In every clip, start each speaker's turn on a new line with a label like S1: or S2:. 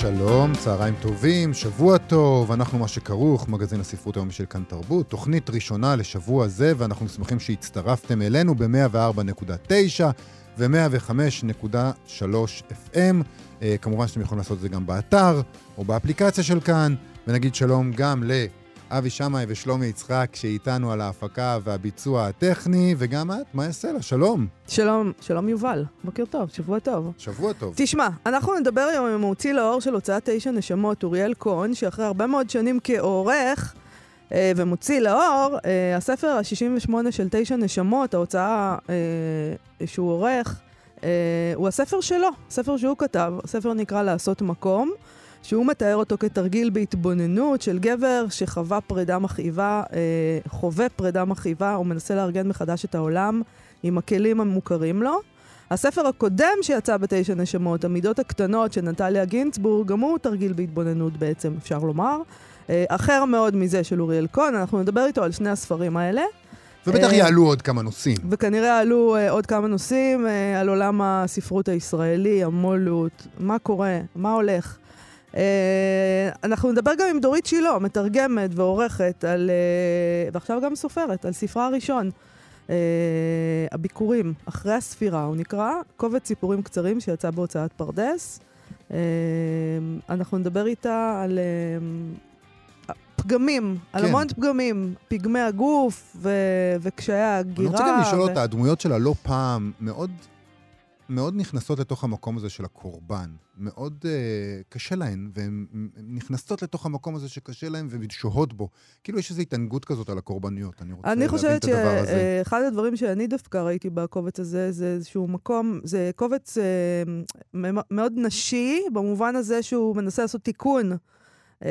S1: שלום, צהריים טובים, שבוע טוב, אנחנו מה שכרוך, מגזין הספרות היומי של כאן תרבות, תוכנית ראשונה לשבוע זה, ואנחנו שמחים שהצטרפתם אלינו ב-104.9 ו-105.3 FM. אה, כמובן שאתם יכולים לעשות את זה גם באתר או באפליקציה של כאן, ונגיד שלום גם ל... אבי שמאי ושלומי יצחק שאיתנו על ההפקה והביצוע הטכני, וגם את, מה יעשה לה? שלום.
S2: שלום, שלום יובל, בוקר טוב, שבוע טוב.
S1: שבוע טוב.
S2: תשמע, אנחנו נדבר היום עם המוציא לאור של הוצאת תשע נשמות, אוריאל כהן, שאחרי הרבה מאוד שנים כעורך אה, ומוציא לאור, אה, הספר ה-68 של תשע נשמות, ההוצאה אה, שהוא עורך, אה, הוא הספר שלו, ספר שהוא כתב, הספר נקרא לעשות מקום. שהוא מתאר אותו כתרגיל בהתבוננות של גבר שחווה פרידה מכאיבה, אה, חווה פרידה מכאיבה, הוא מנסה לארגן מחדש את העולם עם הכלים המוכרים לו. הספר הקודם שיצא בתשע נשמות, המידות הקטנות של נטליה גינצבורג, גם הוא תרגיל בהתבוננות בעצם, אפשר לומר. אה, אחר מאוד מזה של אוריאל כהן, אנחנו נדבר איתו על שני הספרים האלה.
S1: ובטח
S2: אה,
S1: יעלו עוד כמה נושאים.
S2: וכנראה יעלו uh, עוד כמה נושאים uh, על עולם הספרות הישראלי, המו"לות, מה קורה, מה הולך. Uh, אנחנו נדבר גם עם דורית שילה, מתרגמת ועורכת, על, uh, ועכשיו גם סופרת, על ספרה הראשון, uh, הביקורים, אחרי הספירה, הוא נקרא קובץ סיפורים קצרים שיצא בהוצאת פרדס. Uh, אנחנו נדבר איתה על uh, פגמים, כן. על המון פגמים, פגמי הגוף ו- וקשיי ההגירה.
S1: אני רוצה גם לשאול
S2: ו...
S1: אותה, הדמויות שלה לא פעם מאוד... מאוד נכנסות לתוך המקום הזה של הקורבן. מאוד uh, קשה להן, והן נכנסות לתוך המקום הזה שקשה להן ושוהות בו. כאילו יש איזו התענגות כזאת על הקורבניות, אני רוצה
S2: אני
S1: להבין את הדבר הזה.
S2: אני חושבת שאחד הדברים שאני דווקא ראיתי בקובץ הזה, זה איזשהו מקום, זה קובץ uh, מאוד נשי, במובן הזה שהוא מנסה לעשות תיקון uh,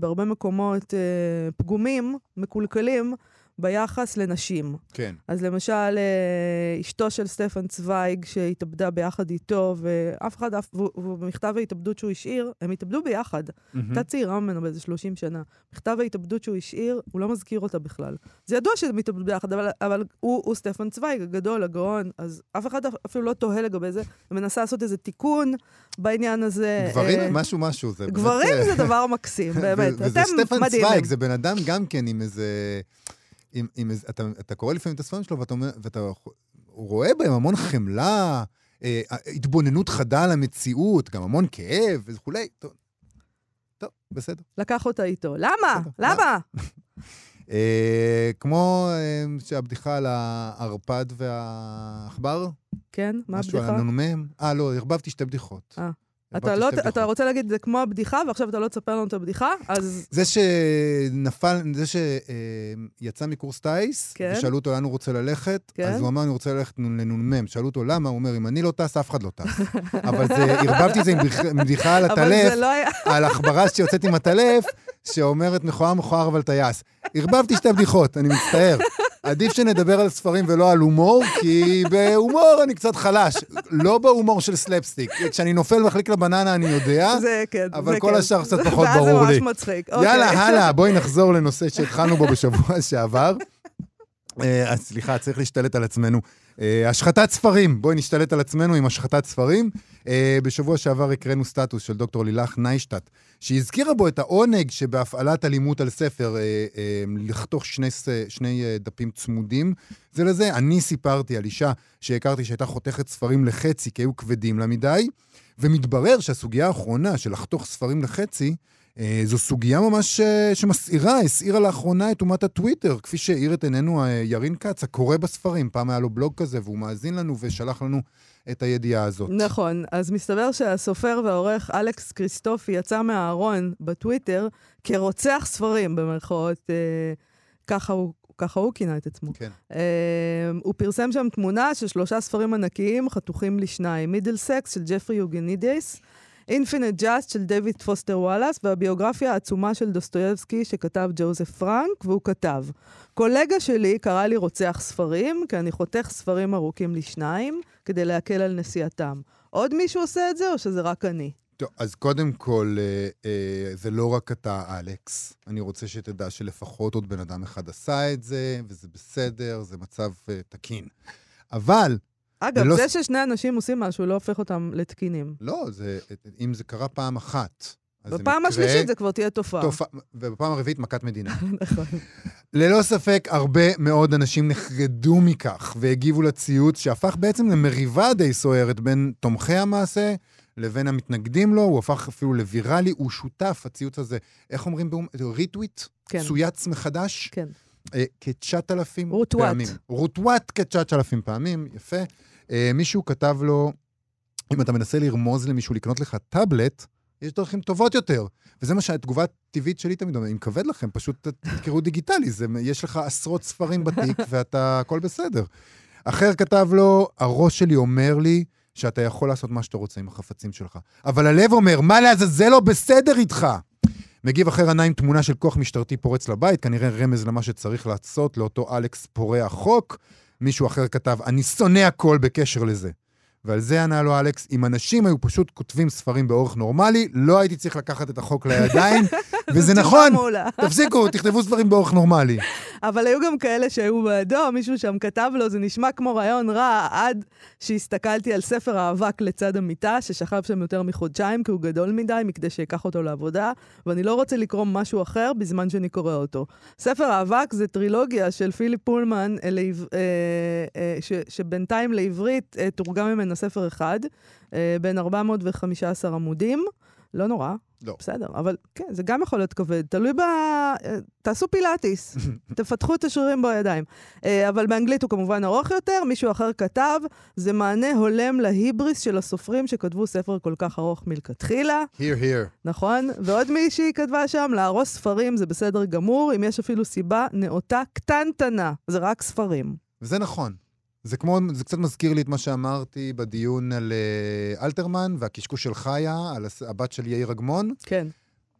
S2: בהרבה מקומות uh, פגומים, מקולקלים. ביחס לנשים.
S1: כן.
S2: אז למשל, אה, אשתו של סטפן צוויג, שהתאבדה ביחד איתו, ואף אחד, אף, ובמכתב ההתאבדות שהוא השאיר, הם התאבדו ביחד. הייתה mm-hmm. צעירה ממנו באיזה 30 שנה. מכתב ההתאבדות שהוא השאיר, הוא לא מזכיר אותה בכלל. זה ידוע שהם התאבדו ביחד, אבל, אבל הוא, הוא סטפן צוויג, הגדול, הגאון, אז אף אחד אפילו לא תוהה לגבי זה, ומנסה לעשות איזה תיקון בעניין הזה.
S1: גברים, אה, משהו משהו. זה
S2: גברים באמת... זה דבר מקסים, באמת. אתם מדהימים. וזה
S1: סטפן צוויג, זה בן אדם גם כן עם איזה... עם, עם, אתה, אתה קורא לפעמים את הספרים שלו ואתה ואתה רואה בהם המון חמלה, אה, התבוננות חדה על המציאות, גם המון כאב וכולי. טוב, טוב, בסדר.
S2: לקח אותה איתו. למה? בסדר, למה?
S1: אה, כמו אה, שהבדיחה על הערפד והעכבר.
S2: כן, מה הבדיחה? משהו
S1: על הנ"מ. אה, לא, ערבבתי שתי בדיחות.
S2: אה. אתה, לא, אתה רוצה להגיד, זה כמו הבדיחה, ועכשיו אתה לא תספר לנו את הבדיחה, אז...
S1: זה שנפל, זה שיצא מקורס טיס, כן. ושאלו אותו לאן הוא רוצה ללכת, כן. אז הוא אמר, אני רוצה ללכת לנ"מ. שאלו אותו למה, הוא אומר, אם אני לא טס, אף אחד לא טס. אבל זה, ערבבתי את זה עם בדיחה על עטלף, לא היה... על עכברה שיוצאת עם עטלף, שאומרת מכוער מכוער אבל טייס. ערבבתי שתי בדיחות, אני מצטער. עדיף שנדבר על ספרים ולא על הומור, כי בהומור אני קצת חלש. לא בהומור של סלפסטיק. כשאני נופל ומחליק על בננה אני יודע,
S2: זה כן,
S1: אבל
S2: זה
S1: כל
S2: כן.
S1: השאר קצת פחות ברור לי.
S2: ואז זה ממש מצחיק.
S1: יאללה, אוקיי. הלאה, בואי נחזור לנושא שהתחלנו בו בשבוע שעבר. אה, אז סליחה, צריך להשתלט על עצמנו. אה, השחתת ספרים, בואי נשתלט על עצמנו עם השחתת ספרים. אה, בשבוע שעבר הקראנו סטטוס של דוקטור לילך ניישטט, שהזכירה בו את העונג שבהפעלת אלימות על ספר, לחתוך שני, שני דפים צמודים זה לזה. אני סיפרתי על אישה שהכרתי שהייתה חותכת ספרים לחצי כי היו כבדים לה מדי, ומתברר שהסוגיה האחרונה של לחתוך ספרים לחצי, אה, זו סוגיה ממש אה, שמסעירה, הסעירה לאחרונה את אומת הטוויטר, כפי שהאיר את עינינו אה, ירין כץ, הקורא בספרים. פעם היה לו בלוג כזה והוא מאזין לנו ושלח לנו את הידיעה הזאת.
S2: נכון, אז מסתבר שהסופר והעורך אלכס קריסטופי יצא מהארון בטוויטר כרוצח ספרים, במרכאות, אה, ככה הוא ככה הוא כינה את עצמו.
S1: כן. אה,
S2: הוא פרסם שם תמונה של שלושה ספרים ענקיים חתוכים לשניים. Middlesex של ג'פרי יוגנידיס, Infinite Jest של דויד פוסטר וואלאס, והביוגרפיה העצומה של דוסטויבסקי שכתב ג'וזף פרנק, והוא כתב: קולגה שלי קרא לי רוצח ספרים, כי אני חותך ספרים ארוכים לשניים, כדי להקל על נסיעתם. עוד מישהו עושה את זה, או שזה רק אני?
S1: טוב, אז קודם כל, אה, אה, זה לא רק אתה, אלכס. אני רוצה שתדע שלפחות עוד בן אדם אחד עשה את זה, וזה בסדר, זה מצב אה, תקין. אבל,
S2: אגב,
S1: ולא
S2: זה ששני אנשים עושים משהו לא הופך אותם לתקינים.
S1: לא, זה, אם זה קרה פעם אחת, אז
S2: בפעם
S1: מקרה,
S2: השלישית זה כבר תהיה תופעה.
S1: תופעה, ובפעם הרביעית מכת מדינה.
S2: נכון.
S1: ללא ספק, הרבה מאוד אנשים נחרדו מכך והגיבו לציוץ שהפך בעצם למריבה די סוערת בין תומכי המעשה לבין המתנגדים לו, הוא הפך אפילו לוויראלי, הוא שותף, הציוץ הזה, איך אומרים באום? ריטוויט?
S2: כן.
S1: צויץ מחדש?
S2: כן.
S1: אה, כ-9,000
S2: רוטווט.
S1: פעמים. רוטווט כ-9,000 פעמים, יפה. אה, מישהו כתב לו, אם אתה מנסה לרמוז למישהו לקנות לך טאבלט, יש דרכים טובות יותר. וזה מה שהתגובה הטבעית שלי תמיד אומרת, אם כבד לכם, פשוט ת- תקראו דיגיטלי, זה, יש לך עשרות ספרים בתיק ואתה, הכל בסדר. אחר כתב לו, הראש שלי אומר לי שאתה יכול לעשות מה שאתה רוצה עם החפצים שלך. אבל הלב אומר, מה לעזאזל לא בסדר איתך? מגיב אחר ענה עם תמונה של כוח משטרתי פורץ לבית, כנראה רמז למה שצריך לעשות לאותו אלכס פורע חוק. מישהו אחר כתב, אני שונא הכל בקשר לזה. ועל זה ענה לו אלכס, אם אנשים היו פשוט כותבים ספרים באורך נורמלי, לא הייתי צריך לקחת את החוק לידיים, וזה נכון. תפסיקו, תכתבו ספרים באורך נורמלי.
S2: אבל היו גם כאלה שהיו בעדו, מישהו שם כתב לו, זה נשמע כמו רעיון רע, עד שהסתכלתי על ספר האבק לצד המיטה, ששכב שם יותר מחודשיים, כי הוא גדול מדי, מכדי שאקח אותו לעבודה, ואני לא רוצה לקרוא משהו אחר בזמן שאני קורא אותו. ספר האבק זה טרילוגיה של פיליפ פולמן, לעב- אה, אה, ש- שבינתיים לעברית אה, תורגם ממנה ספר אחד, אה, בין 415 עמודים. לא נורא,
S1: לא.
S2: בסדר, אבל כן, זה גם יכול להיות כבד, תלוי ב... אה, תעשו פילאטיס, תפתחו את השרירים בידיים. אה, אבל באנגלית הוא כמובן ארוך יותר, מישהו אחר כתב, זה מענה הולם להיבריס של הסופרים שכתבו ספר כל כך ארוך מלכתחילה,
S1: here, here.
S2: נכון? ועוד מישהי כתבה שם, להרוס ספרים זה בסדר גמור, אם יש אפילו סיבה נאותה קטנטנה, זה רק ספרים.
S1: וזה נכון. זה כמו, זה קצת מזכיר לי את מה שאמרתי בדיון על אה, אלתרמן והקשקוש של חיה, על הס- הבת של יאיר אגמון.
S2: כן.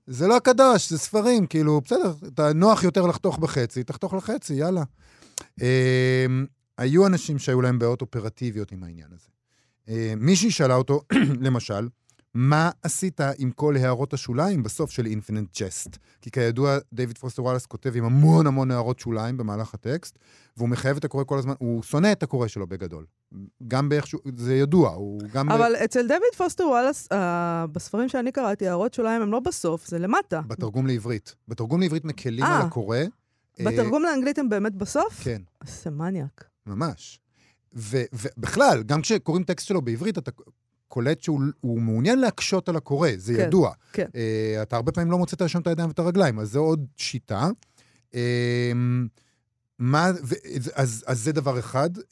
S1: זה לא הקדוש, זה ספרים, כאילו, בסדר, אתה נוח יותר לחתוך בחצי, תחתוך לחצי, יאללה. אה, היו אנשים שהיו להם בעיות אופרטיביות עם העניין הזה. אה, מישהי שאלה אותו, למשל, מה עשית עם כל הערות השוליים בסוף של אינפיננט ג'סט? כי כידוע, דיוויד פוסטר וואלאס כותב עם המון המון הערות שוליים במהלך הטקסט, והוא מחייב את הקורא כל הזמן, הוא שונא את הקורא שלו בגדול. גם באיכשהו, זה ידוע, הוא גם...
S2: אבל אצל דויד פוסטר וואלאס, אה, בספרים שאני קראתי, הערות שוליים הם לא בסוף, זה למטה.
S1: בתרגום לעברית. בתרגום לעברית מקלים
S2: אה.
S1: על הקורא. אה,
S2: בתרגום לאנגלית הם באמת בסוף?
S1: כן.
S2: זה מניאק.
S1: ממש. ובכלל, גם כשקוראים טקסט שלו בעברית, אתה קולט שהוא הוא מעוניין להקשות על הקורא, זה
S2: כן,
S1: ידוע.
S2: כן.
S1: Uh, אתה הרבה פעמים לא מוצא שם את הידיים ואת הרגליים, אז זו עוד שיטה. Uh, מה, ו- אז, אז זה דבר אחד. Uh,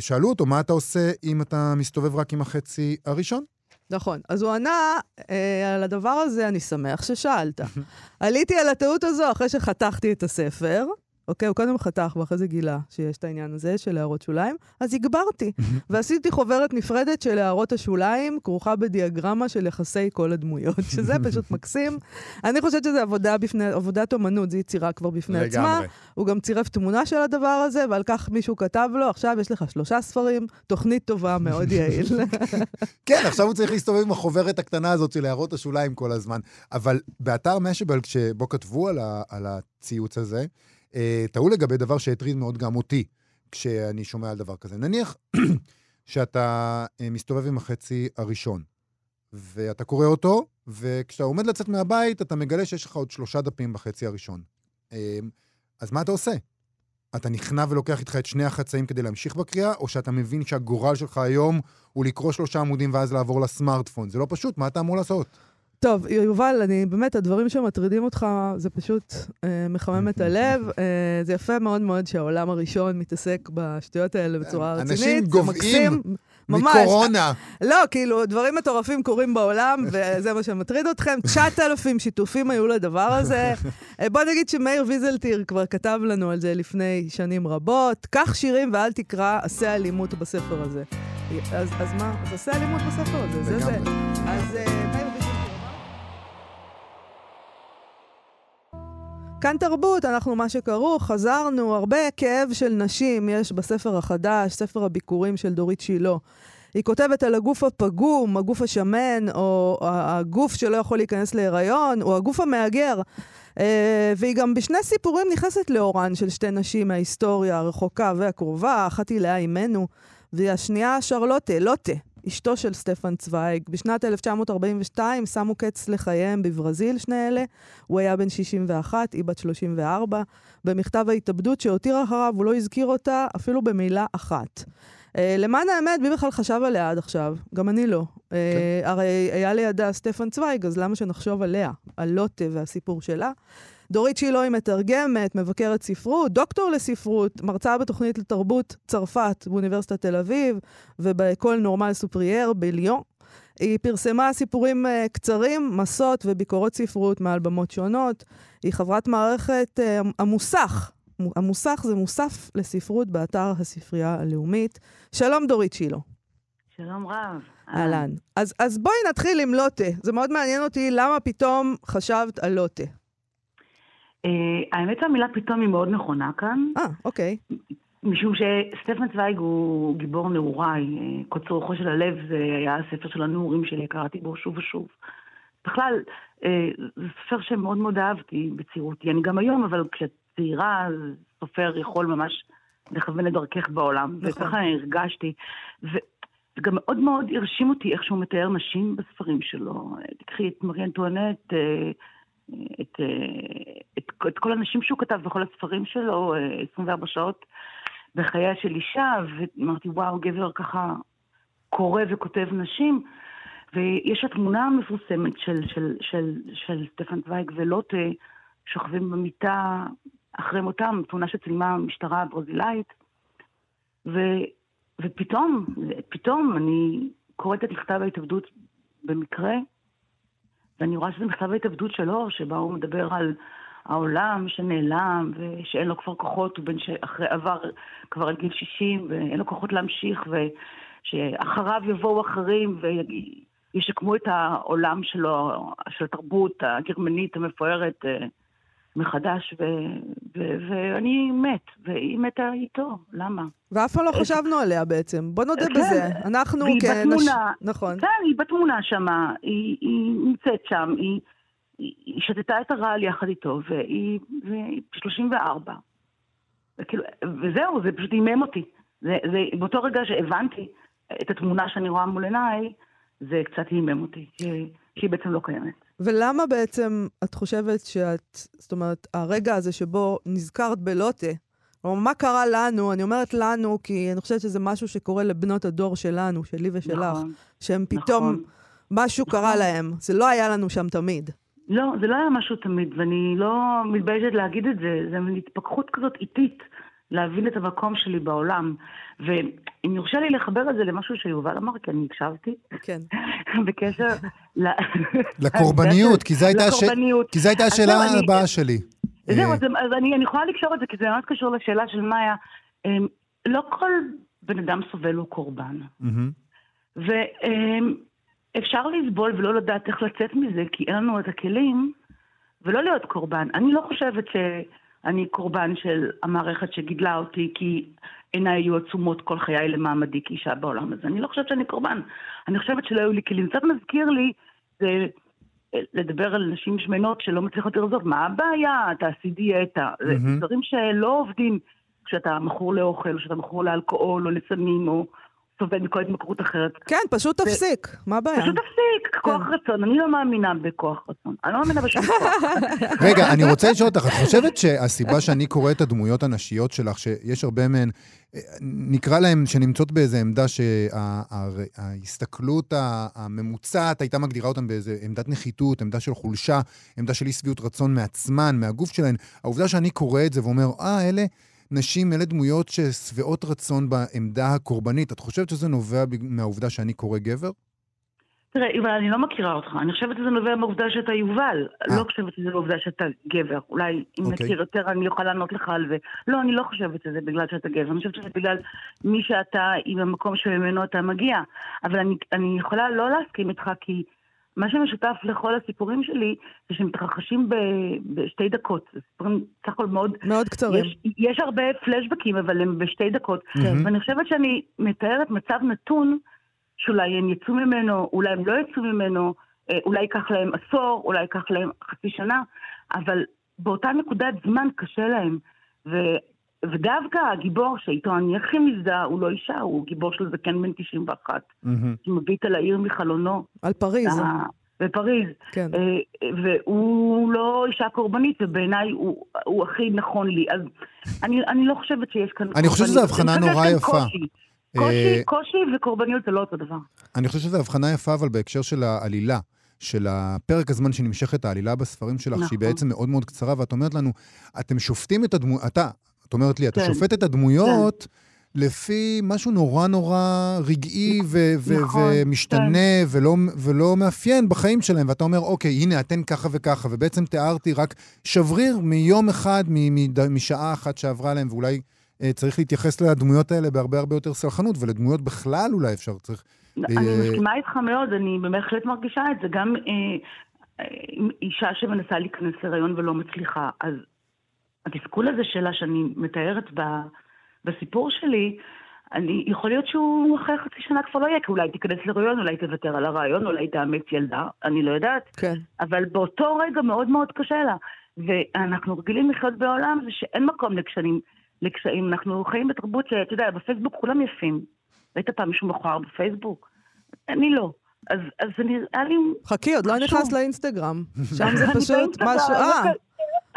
S1: שאלו אותו, מה אתה עושה אם אתה מסתובב רק עם החצי הראשון?
S2: נכון. אז הוא ענה אה, על הדבר הזה, אני שמח ששאלת. עליתי על הטעות הזו אחרי שחתכתי את הספר. אוקיי, הוא קודם חתך ואחרי זה גילה שיש את העניין הזה של הערות שוליים, אז הגברתי. ועשיתי חוברת נפרדת של הערות השוליים, כרוכה בדיאגרמה של יחסי כל הדמויות, שזה פשוט מקסים. אני חושבת שזו עבודה בפני, עבודת אומנות, זו יצירה כבר בפני עצמה. הוא גם צירף תמונה של הדבר הזה, ועל כך מישהו כתב לו, עכשיו יש לך שלושה ספרים, תוכנית טובה, מאוד יעיל.
S1: כן, עכשיו הוא צריך להסתובב עם החוברת הקטנה הזאת של הערות השוליים כל הזמן. אבל באתר משבל, שבו כתבו על, ה, על הציוץ הזה, טעו לגבי דבר שהטריד מאוד גם אותי, כשאני שומע על דבר כזה. נניח שאתה אה, מסתובב עם החצי הראשון, ואתה קורא אותו, וכשאתה עומד לצאת מהבית, אתה מגלה שיש לך עוד שלושה דפים בחצי הראשון. אה, אז מה אתה עושה? אתה נכנע ולוקח איתך את שני החצאים כדי להמשיך בקריאה, או שאתה מבין שהגורל שלך היום הוא לקרוא שלושה עמודים ואז לעבור לסמארטפון? זה לא פשוט, מה אתה אמור לעשות?
S2: טוב, יובל, אני באמת, הדברים שמטרידים אותך, זה פשוט אה, מחמם את הלב. אה, זה יפה מאוד מאוד שהעולם הראשון מתעסק בשטויות האלה בצורה
S1: אנשים
S2: רצינית.
S1: גוועים
S2: מקסים. ממש.
S1: מקורונה.
S2: לא, כאילו, דברים מטורפים קורים בעולם, וזה מה שמטריד אתכם. 9,000 שיתופים היו לדבר הזה. אה, בוא נגיד שמאיר ויזלטיר כבר כתב לנו על זה לפני שנים רבות. קח שירים ואל תקרא עשה אלימות בספר הזה. אז, אז מה? אז עשה אלימות בספר הזה, זה זה. אז אה, מאיר ויזלטיר... כאן תרבות, אנחנו מה שכרוך, חזרנו, הרבה כאב של נשים יש בספר החדש, ספר הביקורים של דורית שילה. היא כותבת על הגוף הפגום, הגוף השמן, או הגוף שלא יכול להיכנס להיריון, או הגוף המהגר. אה, והיא גם בשני סיפורים נכנסת לאורן של שתי נשים מההיסטוריה הרחוקה והקרובה, אחת היא לאה אימנו, והשנייה שרלוטה, לוטה, אשתו של סטפן צוויג. בשנת 1942 שמו קץ לחייהם בברזיל, שני אלה. הוא היה בן 61, היא בת 34. במכתב ההתאבדות שהותיר אחריו, הוא לא הזכיר אותה אפילו במילה אחת. Uh, למען האמת, מי בכלל חשב עליה עד עכשיו? גם אני לא. Uh, הרי היה לידה סטפן צוויג, אז למה שנחשוב עליה? על לוטה והסיפור שלה? דורית שילה היא מתרגמת, מבקרת ספרות, דוקטור לספרות, מרצה בתוכנית לתרבות צרפת באוניברסיטת תל אביב ובאקול נורמל סופרייר בליון. היא פרסמה סיפורים אה, קצרים, מסות וביקורות ספרות מעל במות שונות. היא חברת מערכת אה, המוסך. המוסך זה מוסף לספרות באתר הספרייה הלאומית. שלום דורית שילה.
S3: שלום רב.
S2: אהלן. אז, אז בואי נתחיל עם לוטה. זה מאוד מעניין אותי למה פתאום חשבת על לוטה.
S3: Uh, האמת שהמילה פתאום היא מאוד נכונה כאן.
S2: אה, אוקיי.
S3: משום שסטפן צוויג הוא גיבור נעוריי. אה, קוצר רוחו של הלב זה היה הספר של הנעורים שלי, קראתי בו שוב ושוב. בכלל, אה, זה ספר שמאוד מאוד אהבתי בצעירותי. אני גם היום, אבל כשאת צעירה, סופר יכול ממש לכוון את דרכך בעולם. נכון. וככה הרגשתי. וגם מאוד מאוד הרשים אותי איך שהוא מתאר נשים בספרים שלו. תקחי את מרי אנטואנט, את, את, את כל הנשים שהוא כתב בכל הספרים שלו, 24 שעות בחייה של אישה, ואמרתי, וואו, גבר ככה קורא וכותב נשים. ויש התמונה המפורסמת של, של, של, של סטפן צוויג ולוטה שוכבים במיטה אחרי מותם, תמונה שצילמה המשטרה הברזילאית. ו, ופתאום, פתאום אני קוראת את מכתב ההתאבדות במקרה, ואני רואה שזה מכתב ההתאבדות שלו, שבה הוא מדבר על העולם שנעלם, ושאין לו כבר כוחות, הוא בן שאחרי עבר כבר על גיל 60, ואין לו כוחות להמשיך, ושאחריו יבואו אחרים וישקמו את העולם שלו, של התרבות הגרמנית המפוארת. מחדש, ו- ו- ואני מת, והיא מתה איתו, למה?
S2: ואף פעם לא חשבנו עליה בעצם, בוא נודה
S3: כן,
S2: בזה. אנחנו
S3: והיא
S2: כנש...
S3: בתמונה,
S2: נכון.
S3: כן, היא בתמונה שמה, היא, היא נמצאת שם, היא, היא, היא שתתה את הרעל יחד איתו, והיא, והיא 34. וכאילו, וזהו, זה פשוט אימם אותי. זה, זה, באותו רגע שהבנתי את התמונה שאני רואה מול עיניי, זה קצת אימם אותי, שהיא בעצם לא קיימת.
S2: ולמה בעצם את חושבת שאת, זאת אומרת, הרגע הזה שבו נזכרת בלוטה, כלומר, מה קרה לנו? אני אומרת לנו, כי אני חושבת שזה משהו שקורה לבנות הדור שלנו, שלי ושלך,
S3: נכון,
S2: שהם פתאום,
S3: נכון.
S2: משהו
S3: נכון.
S2: קרה להם. זה לא היה לנו שם תמיד.
S3: לא, זה לא היה משהו תמיד, ואני לא מתביישת להגיד את זה, זה מין התפכחות כזאת איטית להבין את המקום שלי בעולם. ואם יורשה לי לחבר את זה למשהו שיובל אמר, כי אני הקשבתי,
S2: כן.
S3: בקשר ל...
S1: לקורבניות, כי זו הייתה
S3: לקורבניות.
S1: כי זו הייתה השאלה
S3: אני-
S1: הבאה שלי.
S3: זהו,
S1: אה,
S3: אז, אז אני, אני יכולה לקשור את זה, כי זה מאוד קשור לשאלה של מאיה. אמ, לא כל בן אדם סובל הוא קורבן. ואפשר לסבול ולא לדעת איך לצאת מזה, כי אין לנו את הכלים, ולא להיות קורבן. אני לא חושבת שאני קורבן של המערכת שגידלה אותי, כי עיניי היו עצומות כל חיי למעמדי כאישה בעולם הזה. אני לא חושבת שאני קורבן. אני חושבת שלא היו לי כלים. קצת מזכיר לי, זה לדבר על נשים שמנות שלא מצליחות לרזות. מה הבעיה? תעשי דיאטה. זה
S1: מהמם.
S3: דברים שלא עובדים כשאתה מכור לאוכל, או כשאתה מכור לאלכוהול, או לסמים, או סובל מכל התמכרות אחרת.
S2: כן, פשוט תפסיק. מה הבעיה?
S3: פשוט תפסיק, כוח רצון. אני לא מאמינה בכוח רצון. אני לא מאמינה בשום כוח.
S1: רגע, אני רוצה לשאול אותך, את חושבת שהסיבה שאני קורא את הדמויות הנשיות שלך, שיש הרבה מהן, נקרא להן, שנמצאות באיזה עמדה שההסתכלות הממוצעת הייתה מגדירה אותן באיזה עמדת נחיתות, עמדה של חולשה, עמדה של אי שביעות רצון מעצמן, מהגוף שלהן, העובדה שאני קורא את זה ואומר, אה, אלה... נשים, אלה דמויות ששבעות רצון בעמדה הקורבנית. את חושבת שזה נובע מהעובדה שאני קורא גבר?
S3: תראה, יובל, אני לא מכירה אותך. אני חושבת שזה נובע מהעובדה שאתה יובל.
S1: אה.
S3: לא חושבת שזה מהעובדה שאתה גבר. אולי אם
S1: אוקיי.
S3: נכיר יותר אני אוכל לענות לך על זה. לא, אני לא חושבת שזה בגלל שאתה גבר. אני חושבת שזה בגלל מי שאתה עם המקום שממנו אתה מגיע. אבל אני, אני יכולה לא להסכים איתך כי מה שמשותף לכל הסיפורים שלי, זה שהם מתרחשים ב- בשתי דקות. זה סיפורים סך הכל מאוד...
S2: מאוד קצרים.
S3: יש, יש הרבה פלשבקים, אבל הם בשתי דקות.
S1: כן.
S3: ואני חושבת שאני מתארת מצב נתון, שאולי הם יצאו ממנו, אולי הם לא יצאו ממנו, אה, אולי ייקח להם עשור, אולי ייקח להם חצי שנה, אבל באותה נקודת זמן קשה להם. ו... ודווקא הגיבור שאיתו אני הכי מזדהה הוא לא אישה, הוא גיבור של זקן בן 91,
S1: מהמם.
S3: שמביט על העיר מחלונו.
S2: על פריז.
S3: אה, בפריז.
S2: כן.
S3: אה, והוא לא אישה קורבנית, ובעיניי הוא, הוא הכי נכון לי. אז אני, אני לא חושבת שיש כאן...
S1: אני חושב שזו. הבחנה נורא יפה.
S3: קושי.
S1: אה,
S3: קושי, וקורבניות זה לא אותו דבר.
S1: אני חושב שזו הבחנה יפה, אבל בהקשר של העלילה. של הפרק הזמן שנמשכת העלילה בספרים שלך, שהיא
S3: נכון.
S1: בעצם מאוד מאוד קצרה, ואת אומרת לנו, אתם שופטים את הדמות, אתה, את אומרת לי, אתה
S3: כן.
S1: שופט את הדמויות לפי משהו נורא נורא רגעי ו- ו-
S3: נכון,
S1: ומשתנה ולא, ולא מאפיין בחיים שלהם, ואתה אומר, אוקיי, הנה, אתן ככה וככה, ובעצם תיארתי רק שבריר מיום אחד, מ- מד- משעה אחת שעברה להם, ואולי אה, צריך להתייחס לדמויות האלה בהרבה הרבה יותר סלחנות, ולדמויות בכלל אולי אפשר, צריך...
S3: אני
S1: אה,
S3: מסכימה איתך מאוד, אני בהחלט מרגישה את זה. גם אה, אה, אישה שמנסה להיכנס להיריון ולא מצליחה, אז התסכול הזה שלה שאני מתארת ב, בסיפור שלי, אני, יכול להיות שהוא אחרי חצי שנה כבר לא יהיה, כי אולי תיכנס להיריון, אולי תוותר על הרעיון, אולי תאמץ ילדה, אני לא יודעת.
S2: כן.
S3: אבל באותו רגע מאוד מאוד קשה לה. ואנחנו רגילים לחיות בעולם זה שאין מקום לקשיים. לקשיים. אנחנו חיים בתרבות שאתה יודע, בפייסבוק כולם יפים. ראית פעם מישהו מכוער בפייסבוק? אני לא. אז, אז זה נראה לי...
S2: חכי, עוד לא
S3: חשוב.
S2: נכנס לאינסטגרם. שם זה
S3: אני
S2: פשוט משהו... אה,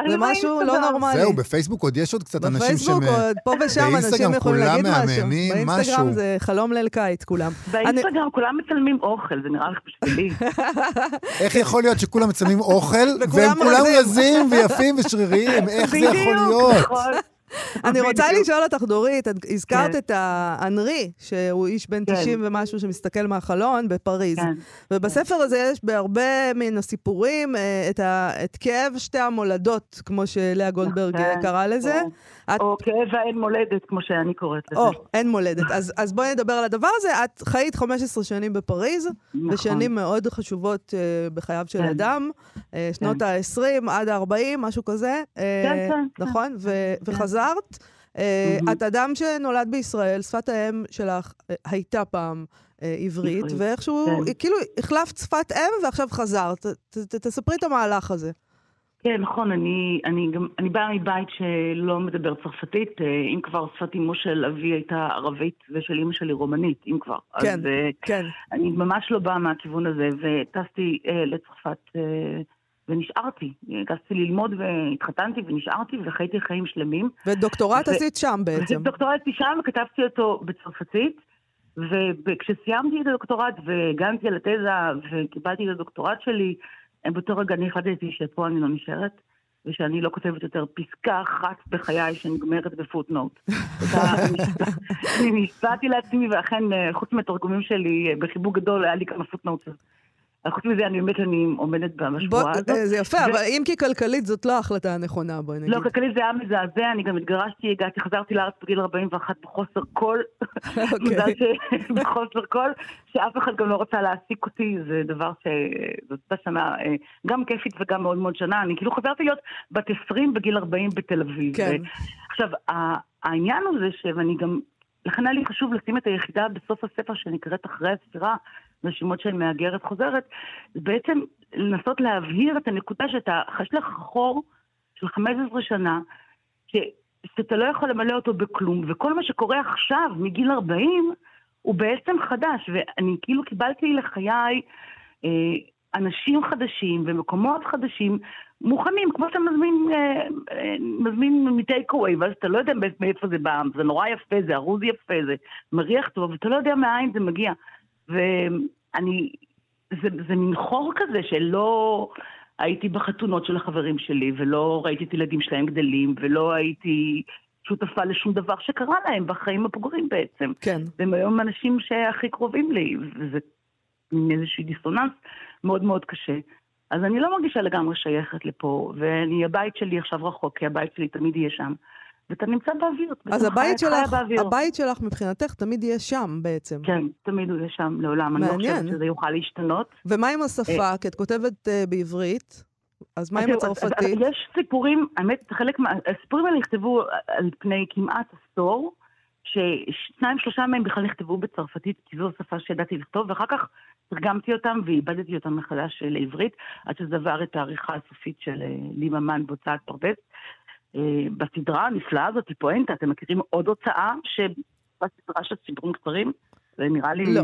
S2: זה משהו לא
S3: באינסטגרם.
S2: נורמלי.
S1: זהו, בפייסבוק עוד יש עוד קצת אנשים
S2: בפייסבוק,
S1: שהם...
S2: עוד פה ושם אנשים
S1: באינסטגרם
S2: יכולים להגיד משהו. באינסטגרם
S1: משהו.
S2: זה חלום ליל קיץ, כולם.
S3: באינסטגרם כולם מצלמים אוכל, זה נראה לך בשבילי.
S1: איך יכול להיות שכולם מצלמים אוכל, והם כולם
S2: רזים?
S1: רזים ויפים ושריריים? איך זה יכול להיות?
S3: נכון.
S2: אני רוצה. לשאול אותך, דורית, את הזכרת
S3: כן.
S2: את האנרי, שהוא איש בן
S3: כן.
S2: 90 ומשהו שמסתכל מהחלון בפריז.
S3: כן.
S2: ובספר הזה יש בהרבה מן הסיפורים אה, את כאב שתי המולדות, כמו שלאה גולדברג אה,
S3: כן,
S2: קראה לזה.
S3: או-
S2: את-
S3: או כאב האין מולדת, כמו שאני קוראת לזה.
S2: או, אין מולדת. אז, בואי נדבר על הדבר הזה. את חיית 15 שנים בפריז,
S3: נכון.
S2: ושנים מאוד חשובות אה, בחייו של
S3: כן.
S2: אדם, שנות ה-20 עד ה-40, משהו כזה.
S3: כן, כן, כן.
S2: נכון? וחזרת. אה,
S3: מהמם.
S2: את אדם שנולד בישראל, שפת האם שלך אה, הייתה פעם אה, עברית, ואיכשהו,
S3: כן.
S2: כאילו, החלפת שפת אם ועכשיו חזרת. ת- ת- תספרי את המהלך הזה.
S3: כן, נכון, אני, אני, גם, אני באה מבית שלא מדבר צרפתית, אה, אם כבר שפת אימו של אבי הייתה ערבית ושל אימא שלי רומנית, אם כבר.
S2: כן,
S3: אז אה,
S2: כן.
S3: אני ממש לא באה מהכיוון הזה, וטסתי אה, לצרפת אה, ונשארתי. טסתי ללמוד והתחתנתי ונשארתי וחייתי חיים שלמים.
S2: ודוקטורט
S3: ו-
S2: עשית שם בעצם.
S3: דוקטורט שם וכתבתי אותו בצרפתית, וכשסיימתי את הדוקטורט והגנתי על התזה וקיבלתי את הדוקטורט שלי, באותו רגע אני החלטתי שפה אני לא נשארת, ושאני לא כותבת יותר פסקה אחת בחיי שנגמרת ב footnote. אני נשבעתי לעצמי, ואכן, חוץ מהתרגומים שלי, בחיבוק גדול היה לי כמה footnote. חוץ מזה, אני באמת, אני עומדת
S2: בוא,
S3: בשבועה הזאת.
S2: אה, זה יפה,
S3: ו-
S2: אבל אם כי כלכלית זאת לא ההחלטה הנכונה, בואי נגיד.
S3: לא, כלכלית זה היה מזעזע, אני גם התגרשתי, הגעתי, חזרתי לארץ בגיל 41 בחוסר כול. מזל ש... בחוסר כול, שאף אחד גם לא רצה להעסיק אותי, זה דבר ש... זאת הייתה שנה אה, גם כיפית וגם מאוד מאוד שנה. אני כאילו חזרתי להיות בת 20 בגיל 40 בתל אביב.
S2: כן.
S3: ו- עכשיו, העניין הוא זה ש... ואני גם... לכן היה לי חשוב לשים את היחידה בסוף הספר שנקראת אחרי הספירה, רשימות של מהגרת חוזרת, בעצם לנסות להבהיר את הנקודה שאתה, יש לך חור של 15 שנה, ש, שאתה לא יכול למלא אותו בכלום, וכל מה שקורה עכשיו, מגיל 40, הוא בעצם חדש, ואני כאילו קיבלתי לחיי אה, אנשים חדשים ומקומות חדשים מוכנים, כמו שאתה מזמין, אה, אה, מזמין מטייק אווי, ואז אתה לא יודע מאיפה זה בא, זה נורא יפה, זה ארוז יפה, זה מריח טוב, ואתה לא יודע מאין זה מגיע. ואני, זה, זה מין חור כזה שלא הייתי בחתונות של החברים שלי, ולא ראיתי את הילדים שלהם גדלים, ולא הייתי שותפה לשום דבר שקרה להם בחיים הבוגרים בעצם.
S2: כן.
S3: והם היום האנשים שהכי קרובים לי, וזה מין איזשהו דיסוננס מאוד מאוד קשה. אז אני לא מרגישה לגמרי שייכת לפה, ואני, הבית שלי עכשיו רחוק, כי הבית שלי תמיד יהיה שם. ואתה נמצא באוויר.
S2: אז הבית שלך,
S3: באוויר.
S2: הבית שלך מבחינתך תמיד יהיה שם בעצם.
S3: כן, תמיד הוא יהיה שם לעולם. אני לא
S2: מעניין.
S3: חושבת שזה יוכל להשתנות.
S2: ומה עם השפה? כי את כותבת אה, בעברית, אז מה עם
S3: זהו,
S2: הצרפתית?
S3: יש סיפורים, האמת, חלק מה... הסיפורים האלה נכתבו על פני כמעט עשור, ששניים, שלושה מהם בכלל נכתבו בצרפתית, כי זו השפה שידעתי לכתוב, ואחר כך תרגמתי אותם ואיבדתי אותם מחדש אה, לעברית, עד שזה עבר את העריכה הסופית של אה, לי ממן בהוצאת פרדס. אה, בסדרה הנפלאה הזאת, היא פואנטה, אתם מכירים עוד הוצאה שבסדרה של סיפורים קצרים? זה נראה לי
S2: לא,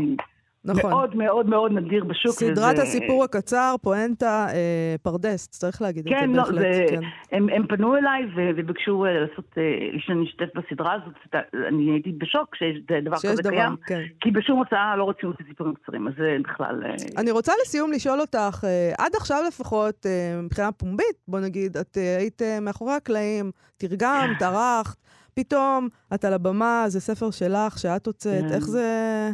S2: נכון.
S3: מאוד מאוד מאוד נדיר בשוק.
S2: סדרת
S3: וזה-
S2: הסיפור הקצר, פואנטה, אה, פרדס, צריך להגיד את
S3: כן,
S2: זה
S3: לא,
S2: בהחלט.
S3: זה-
S2: כן.
S3: הם, הם פנו אליי ו- וביקשו אה, לעשות, אה, שאני אשתתף בסדרה הזאת. אני הייתי בשוק שיש דבר
S2: שיש
S3: כזה
S2: דבר,
S3: קיים,
S2: כן.
S3: כי בשום הוצאה לא רוצים אותי סיפורים קצרים, אז זה בכלל... אה,
S2: אני רוצה לסיום לשאול אותך, עד עכשיו לפחות, מבחינה פומבית, בוא נגיד, את היית מאחורי הקלעים, תרגמת, ערכת, פתאום את על הבמה, זה ספר שלך שאת הוצאת,
S3: כן.
S2: איך זה...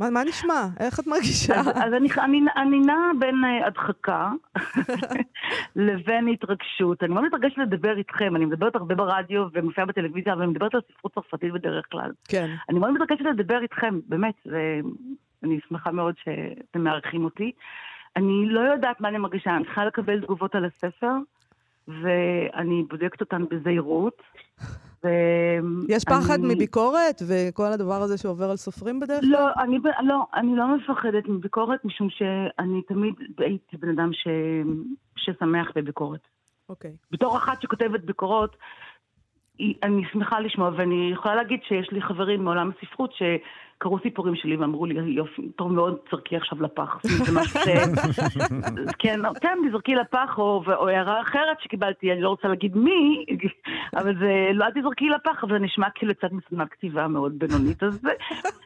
S2: מה, מה נשמע? איך את מרגישה?
S3: אז, אז אני, אני, אני נעה בין אה, הדחקה לבין התרגשות. אני מאוד מתרגשת לדבר איתכם, אני מדברת הרבה ברדיו ומופיעה בטלוויזיה, אבל אני מדברת על ספרות צרפתית בדרך כלל.
S2: כן.
S3: אני מאוד מתרגשת לדבר איתכם, באמת, ואני שמחה מאוד שאתם מארחים אותי. אני לא יודעת מה אני מרגישה, אני צריכה לקבל תגובות על הספר, ואני בודקת אותן בזהירות. ו...
S2: יש פחד
S3: אני-
S2: מביקורת וכל הדבר הזה שעובר על סופרים בדרך כלל?
S3: לא, אני, לא, אני לא מפחדת מביקורת, משום שאני תמיד הייתי בן אדם ש... ששמח בביקורת.
S2: אוקיי.
S3: בתור אחת שכותבת ביקורות, אני שמחה לשמוע, ואני יכולה להגיד שיש לי חברים מעולם הספרות שקראו סיפורים שלי ואמרו לי, יופי, טוב מאוד, תזרקי עכשיו לפח. זה משהו ש... כן, כן, תזרקי לפח, או, או הערה אחרת שקיבלתי, אני לא רוצה להגיד מי, אבל זה, לא אל תזרקי לפח, אבל זה נשמע כאילו יצאת מסדנת כתיבה מאוד בינונית, אז...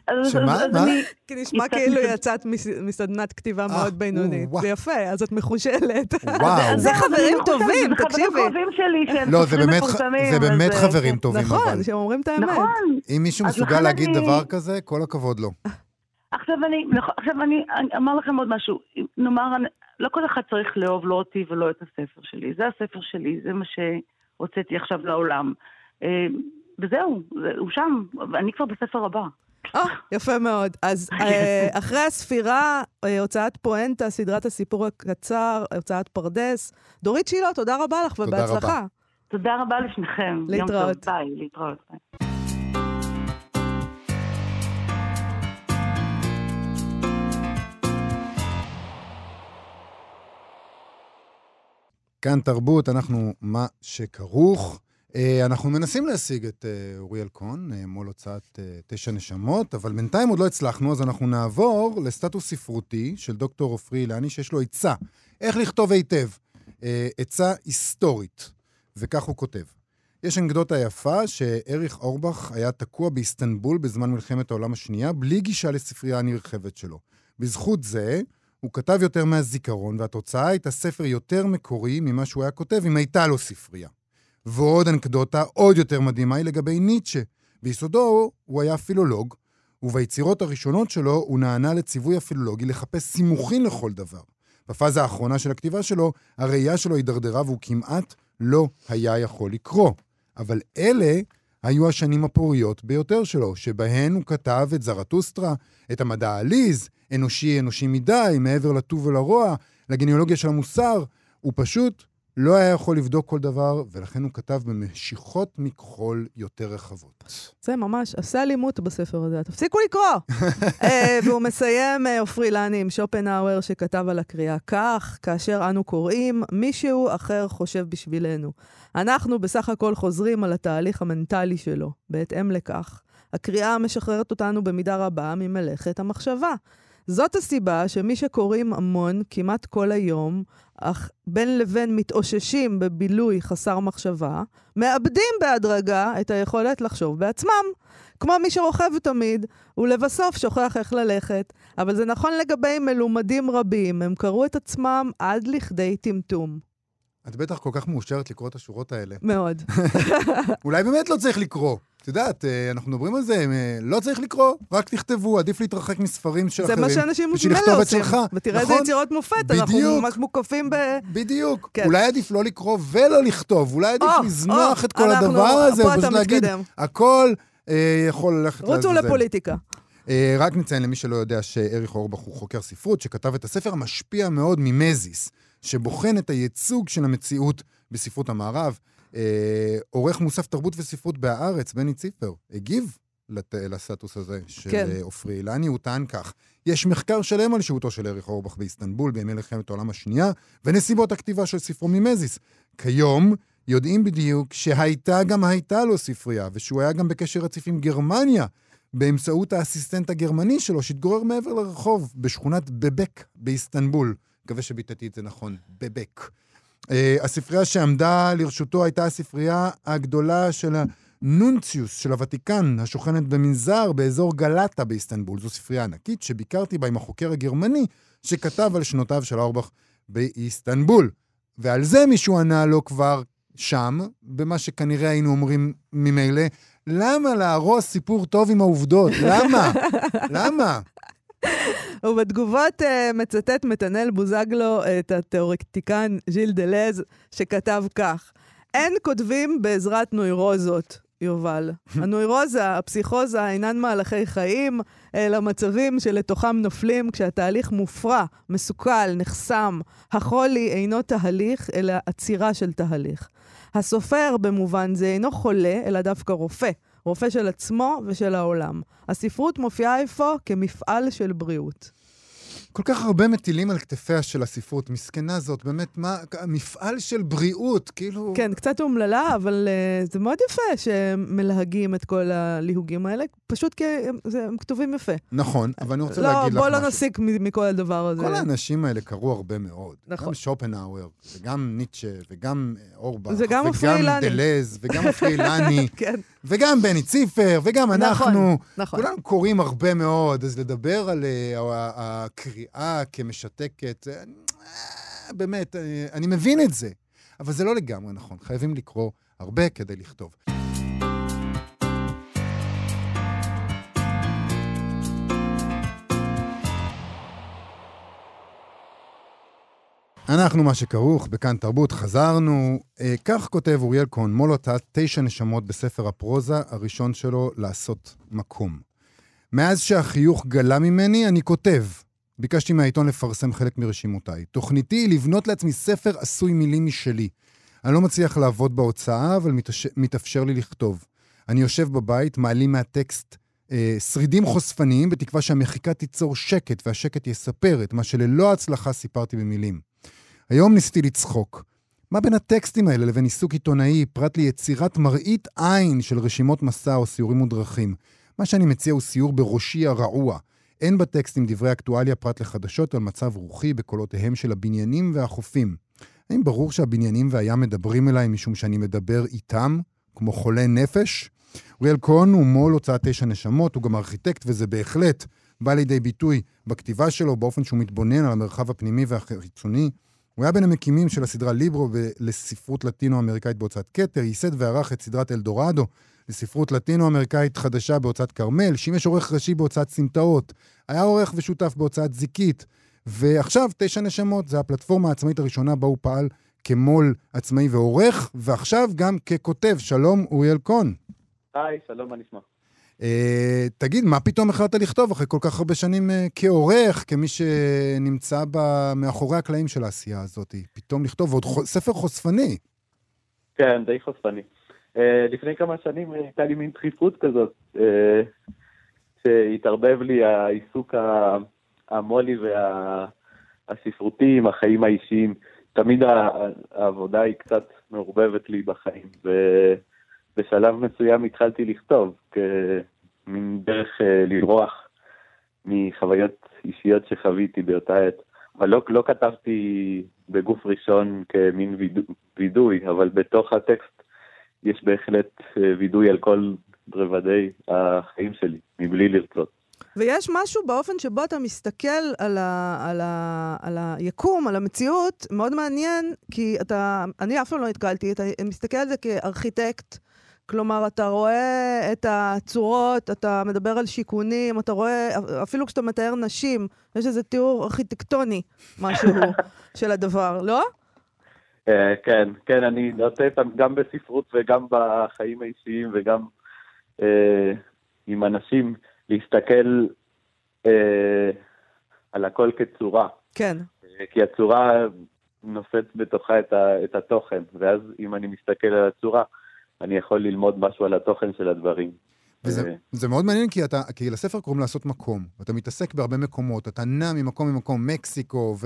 S3: אז-
S1: שמה?
S3: אז
S1: מה?
S3: אני-
S2: כי נשמע
S3: יצאת
S2: כאילו
S3: מסד-
S2: יצאת מס- מסדנת כתיבה
S1: אה,
S2: מאוד בינונית. זה יפה, אז את מחושלת.
S1: וואו.
S3: אז
S2: זה חברים טובים,
S3: זה
S2: תקשיבי.
S3: חברים קרובים שלי, שהם
S1: לא, זה
S3: מפורסמים,
S1: זה באמת
S3: אה,
S1: חברים טובים, אבל.
S2: נכון, שהם אומרים את האמת.
S3: נכון.
S1: אם מישהו מסוגל להגיד דבר כזה, כל הכבוד לו.
S3: עכשיו אני, נכון, עכשיו אני, אני אומר לכם עוד משהו. נאמר, אני- לא כל אחד צריך לאהוב לא אותי ולא את הספר שלי. זה הספר שלי, זה מה שהוצאתי עכשיו לעולם. אה, וזהו, זה- הוא שם, ואני כבר בספר הבא.
S2: אה, יפה מאוד. אז אה, אחרי הספירה, אה, הוצאת פואנטה, סדרת הסיפור הקצר, הוצאת פרדס. דורית שילה, תודה רבה לך
S1: תודה
S2: ובהצלחה.
S3: תודה רבה לשניכם.
S2: להתראות.
S3: יום טוב, ביי, להתראות. ביי.
S1: כאן תרבות, אנחנו מה שכרוך. אה, אנחנו מנסים להשיג את אה, אוריאל קון, אה, מול הוצאת תשע נשמות, אבל בינתיים עוד לא הצלחנו, אז אנחנו נעבור לסטטוס ספרותי של דוקטור עופרי אילני, שיש לו עצה, איך לכתוב היטב. עצה היסטורית, וכך הוא כותב. יש אנקדוטה יפה שאריך אורבך היה תקוע באיסטנבול בזמן מלחמת העולם השנייה, בלי גישה לספרייה הנרחבת שלו. בזכות זה, הוא כתב יותר מהזיכרון, והתוצאה הייתה ספר יותר מקורי ממה שהוא היה כותב אם הייתה לו ספרייה. ועוד אנקדוטה עוד יותר מדהימה היא לגבי ניטשה. ביסודו הוא היה פילולוג, וביצירות הראשונות שלו הוא נענה לציווי הפילולוגי לחפש סימוכין לכל דבר. בפאזה האחרונה של הכתיבה שלו, הראייה שלו הידרדרה והוא כמעט לא היה יכול לקרוא. אבל אלה היו השנים הפוריות ביותר שלו, שבהן הוא כתב את זרטוסטרה, את המדע העליז, אנושי אנושי מדי, מעבר לטוב ולרוע, לגניאולוגיה של המוסר. הוא פשוט לא היה יכול לבדוק כל דבר, ולכן הוא כתב במשיכות מכחול יותר רחבות.
S2: זה ממש, עשה אלימות בספר הזה, תפסיקו לקרוא. אה, והוא מסיים, אה, עופרי לני, עם שופנהאואר, שכתב על הקריאה כך, כאשר אנו קוראים, מישהו אחר חושב בשבילנו. אנחנו בסך הכל חוזרים על התהליך המנטלי שלו. בהתאם לכך, הקריאה משחררת אותנו במידה רבה ממלאכת המחשבה. זאת הסיבה שמי שקוראים המון, כמעט כל היום, אך בין לבין מתאוששים בבילוי חסר מחשבה, מאבדים בהדרגה את היכולת לחשוב בעצמם. כמו מי שרוכב תמיד, ולבסוף שוכח איך ללכת. אבל זה נכון לגבי מלומדים רבים, הם קראו את עצמם עד לכדי טמטום.
S1: את בטח כל כך מאושרת לקרוא את השורות האלה.
S2: מאוד.
S1: אולי באמת לא צריך לקרוא. את יודעת, אה, אנחנו מדברים על זה, אה, לא צריך לקרוא, רק תכתבו, עדיף להתרחק מספרים של
S2: זה
S1: אחרים.
S2: מה שאנשים ממילא עושים. ותראה איזה
S1: נכון?
S2: יצירות מופת, אנחנו
S1: בדיוק.
S2: ממש מוקפים ב...
S1: בדיוק.
S2: כן.
S1: אולי עדיף לא לקרוא ולא לכתוב, אולי עדיף
S2: או,
S1: לזנוח
S2: או,
S1: את כל
S2: אנחנו-
S1: הדבר הזה, ופשוט להגיד. הכל אה, יכול ללכת
S2: רוצו
S1: לעזאזל.
S2: לפוליטיקה.
S1: אה, רק נציין למי שלא יודע שאריך אורבך הוא חוקר ספרות, שכתב את הספר המשפיע מאוד ממזיס, שבוחן את הייצוג של המציאות בספרות המערב. אה, עורך מוסף תרבות וספרות בהארץ, בני ציפר, הגיב לת... לסטטוס הזה של
S2: כן.
S1: אה, עופרי אילני, הוא טען כך: יש מחקר שלם על שהותו של אריך אורבך באיסטנבול בימי מלחמת העולם השנייה, ונסיבות הכתיבה של ספרו ממזיס. כיום יודעים בדיוק שהייתה גם הייתה לו ספרייה, ושהוא היה גם בקשר רציף עם גרמניה, באמצעות האסיסטנט הגרמני שלו, שהתגורר מעבר לרחוב, בשכונת בבק באיסטנבול. מקווה שביטאתי את זה נכון, בבק. Uh, הספרייה שעמדה לרשותו הייתה הספרייה הגדולה של הנונציוס של הוותיקן, השוכנת במנזר באזור גלטה באיסטנבול. זו ספרייה ענקית שביקרתי בה עם החוקר הגרמני שכתב על שנותיו של אורבך באיסטנבול. ועל זה מישהו ענה לו כבר שם, במה שכנראה היינו אומרים ממילא, למה להרוס סיפור טוב עם העובדות? למה? למה?
S2: ובתגובות אה, מצטט מתנאל בוזגלו את התיאורטיקן ז'יל דלז, שכתב כך: אין כותבים בעזרת נוירוזות, יובל. הנוירוזה, הפסיכוזה, אינן מהלכי חיים, אלא מצבים שלתוכם נופלים כשהתהליך מופרע, מסוכל, נחסם. החולי אינו תהליך, אלא עצירה של תהליך. הסופר במובן זה אינו חולה, אלא דווקא רופא. רופא של עצמו ושל העולם. הספרות מופיעה אפוא כמפעל של בריאות.
S1: כל כך הרבה מטילים על כתפיה של הספרות. מסכנה זאת, באמת, מה, מפעל של בריאות, כאילו...
S2: כן, קצת אומללה, אבל uh, זה מאוד יפה שמלהגים את כל הליהוגים האלה, פשוט כי הם, זה, הם כתובים יפה.
S1: נכון, אבל אני רוצה
S2: לא,
S1: להגיד לך
S2: בוא
S1: משהו.
S2: לא נסיק מ- מכל הדבר הזה.
S1: כל האנשים האלה קראו הרבה מאוד.
S2: נכון.
S1: גם שופנהאואר, וגם ניטשה, וגם אה, אורבך,
S2: וגם
S1: וגם. דלז, וגם עופרי אילני,
S2: כן,
S1: וגם בני ציפר, וגם אנחנו.
S2: נכון, נכון.
S1: כולנו קוראים הרבה מאוד, אז לדבר על אה, ה- הקריאה כמשתקת, אה, אה, באמת, אה, אני מבין את זה, אבל זה לא לגמרי נכון. חייבים לקרוא הרבה כדי לכתוב. אנחנו, מה שכרוך, בכאן תרבות, חזרנו. אה, כך כותב אוריאל כהן, מולוטה, תשע נשמות בספר הפרוזה הראשון שלו, לעשות מקום. מאז שהחיוך גלה ממני, אני כותב. ביקשתי מהעיתון לפרסם חלק מרשימותיי. תוכניתי היא לבנות לעצמי ספר עשוי מילים משלי. אני לא מצליח לעבוד בהוצאה, אבל מתש... מתאפשר לי לכתוב. אני יושב בבית, מעלים מהטקסט אה, שרידים חושפניים, בתקווה שהמחיקה תיצור שקט, והשקט יספר את מה שללא הצלחה סיפרתי במילים. היום ניסיתי לצחוק. מה בין הטקסטים האלה לבין עיסוק עיתונאי, פרט ליצירת מראית עין של רשימות מסע או סיורים מודרכים? מה שאני מציע הוא סיור בראשי הרעוע. אין בטקסטים דברי אקטואליה פרט לחדשות על מצב רוחי בקולותיהם של הבניינים והחופים. האם ברור שהבניינים והים מדברים אליי משום שאני מדבר איתם, כמו חולי נפש? אוריאל כהן הוא מו"ל הוצאת תשע נשמות, הוא גם ארכיטקט, וזה בהחלט בא לידי ביטוי בכתיבה שלו, באופן שהוא מתבונן על המרחב הפנימי והחיצוני. הוא היה בין המקימים של הסדרה ליברו לספרות לטינו-אמריקאית בהוצאת כתר, ייסד וערך את סדרת אלדורדו לספרות לטינו-אמריקאית חדשה בהוצאת כרמל, שימש עורך ראשי בהוצאת סמטאות, היה עורך ושותף בהוצאת זיקית, ועכשיו תשע נשמות, זו הפלטפורמה העצמאית הראשונה בה הוא פעל כמו"ל עצמאי ועורך, ועכשיו גם ככותב. שלום, אוריאל כהן.
S4: היי, שלום, מה נשמע?
S1: Uh, תגיד, מה פתאום החלטת לכתוב אחרי כל כך הרבה שנים uh, כעורך, כמי שנמצא ב... מאחורי הקלעים של העשייה הזאת? פתאום לכתוב, ועוד ח... ספר חושפני.
S4: כן, די חושפני. Uh, לפני כמה שנים הייתה לי מין דחיפות כזאת, uh, שהתערבב לי העיסוק המו"לי והספרותי עם החיים האישיים. תמיד העבודה היא קצת מעורבבת לי בחיים, ובשלב מסוים התחלתי לכתוב, כמין דרך לברוח מחוויות אישיות שחוויתי באותה עת. אבל לא, לא כתבתי בגוף ראשון כמין וידו, וידוי, אבל בתוך הטקסט יש בהחלט אה, וידוי על כל רבדי החיים שלי, מבלי לרצות.
S2: ויש משהו באופן שבו אתה מסתכל על, ה, על, ה, על היקום, על המציאות, מאוד מעניין, כי אתה, אני אף פעם לא נתקלתי, אתה מסתכל על זה כארכיטקט, כלומר, אתה רואה את הצורות, אתה מדבר על שיכונים, אתה רואה, אפילו כשאתה מתאר נשים, יש איזה תיאור ארכיטקטוני, משהו של הדבר, לא?
S4: אה, כן, כן, אני נוטה גם בספרות וגם בחיים האישיים וגם אה, עם אנשים. להסתכל אה, על הכל כצורה.
S2: כן.
S4: כי הצורה נושאת בתוכה את, ה, את התוכן, ואז אם אני מסתכל על הצורה, אני יכול ללמוד משהו על התוכן של הדברים.
S1: וזה זה מאוד מעניין, כי, אתה, כי לספר קוראים לעשות מקום. אתה מתעסק בהרבה מקומות, אתה נע ממקום למקום, מקסיקו,